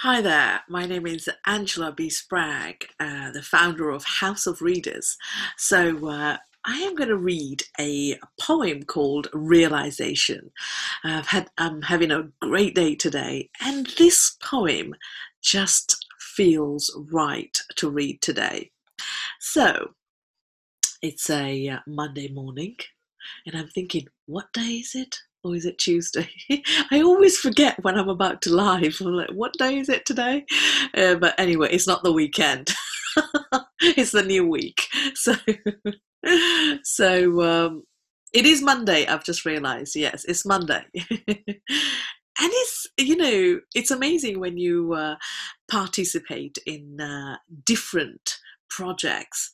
Hi there, my name is Angela B. Spragg, uh, the founder of House of Readers. So, uh, I am going to read a poem called Realization. I've had, I'm having a great day today, and this poem just feels right to read today. So, it's a uh, Monday morning, and I'm thinking, what day is it? Or is it Tuesday? I always forget when I'm about to live. I'm like, what day is it today? Uh, but anyway, it's not the weekend. it's the new week. So, so um, it is Monday. I've just realised. Yes, it's Monday. and it's you know it's amazing when you uh, participate in uh, different projects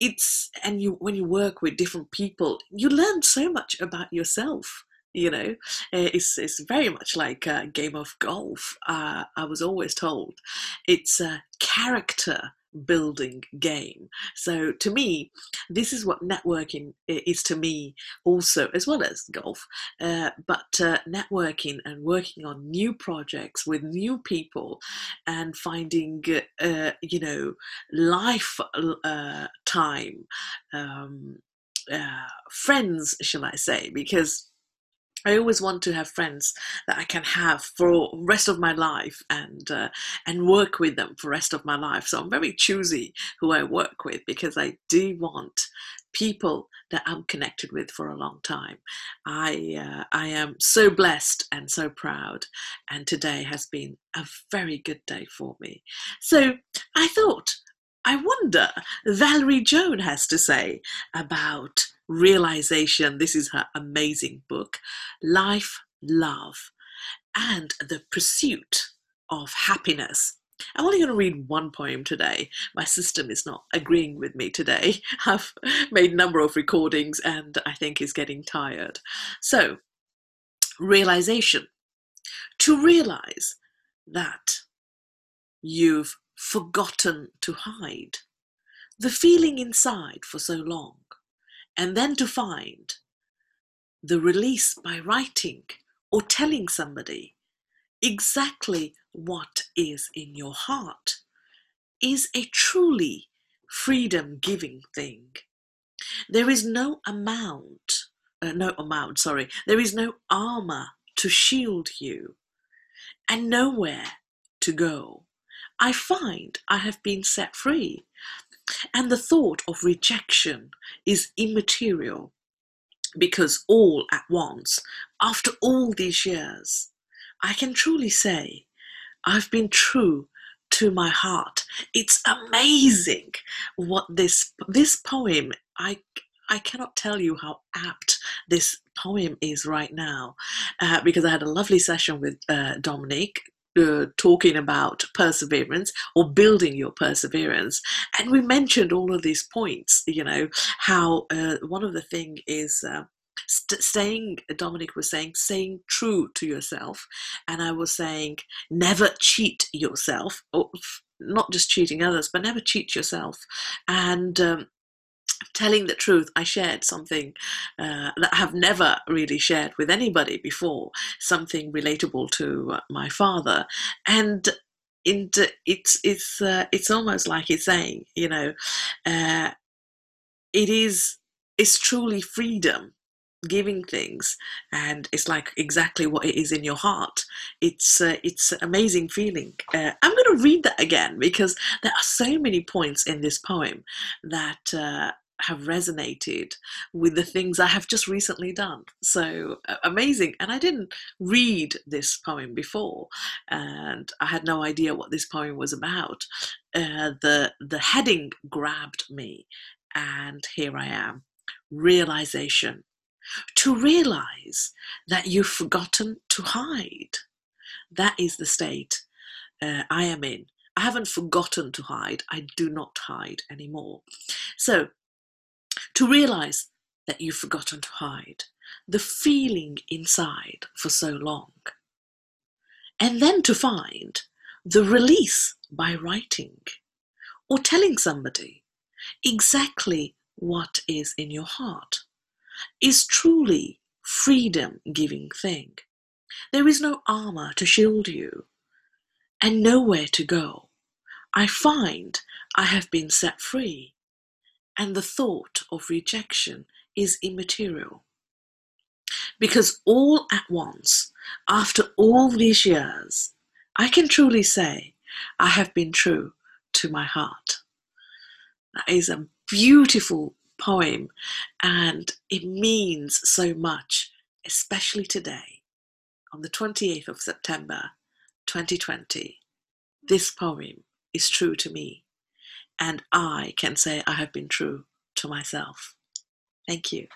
it's and you when you work with different people you learn so much about yourself you know eh, it's it's very much like a game of golf uh, i was always told. It's a character building game. So to me this is what networking is to me also as well as golf uh, but uh, networking and working on new projects with new people and finding uh, you know life uh, time um, uh, friends shall i say because I always want to have friends that I can have for rest of my life and uh, and work with them for rest of my life. So I'm very choosy who I work with because I do want people that I'm connected with for a long time. I uh, I am so blessed and so proud, and today has been a very good day for me. So I thought I wonder Valerie Jones has to say about realization. This is her amazing book, Life, Love, and the Pursuit of Happiness. I'm only going to read one poem today. My system is not agreeing with me today. I've made a number of recordings and I think is getting tired. So, realization. To realize that you've forgotten to hide the feeling inside for so long and then to find the release by writing or telling somebody exactly what is in your heart is a truly freedom giving thing. There is no amount, uh, no amount, sorry, there is no armor to shield you and nowhere to go. I find I have been set free and the thought of rejection is immaterial because all at once, after all these years, I can truly say I've been true to my heart. It's amazing what this this poem I I cannot tell you how apt this poem is right now uh, because I had a lovely session with uh, Dominic uh, talking about perseverance or building your perseverance. And we mentioned all of these points you know how uh, one of the thing is uh, saying dominic was saying saying true to yourself. And i was saying never cheat yourself or not just cheating others but never cheat yourself. And um, telling the truth, I shared something uh, that I have never really shared with anybody before, something relatable to my father, and in, it's it's uh, it's almost like it's saying, you know, uh, it is it's truly freedom giving things and it's like exactly what it is in your heart it's uh, it's amazing feeling uh, i'm going to read that again because there are so many points in this poem that uh, have resonated with the things I have just recently done. So uh, amazing. And I didn't read this poem before, and I had no idea what this poem was about. Uh, the, the heading grabbed me, and here I am. Realization. To realize that you've forgotten to hide. That is the state uh, I am in. I haven't forgotten to hide. I do not hide anymore. So to realize that you've forgotten to hide the feeling inside for so long. And then to find the release by writing or telling somebody exactly what is in your heart is truly freedom giving thing. There is no armor to shield you and nowhere to go, I find I have been set free, and the thought of rejection is immaterial. Because all at once, after all these years, I can truly say I have been true to my heart. That is a beautiful poem and it means so much, especially today, on the 28th of September 2020. This poem is true to me, and I can say I have been true to myself. Thank you.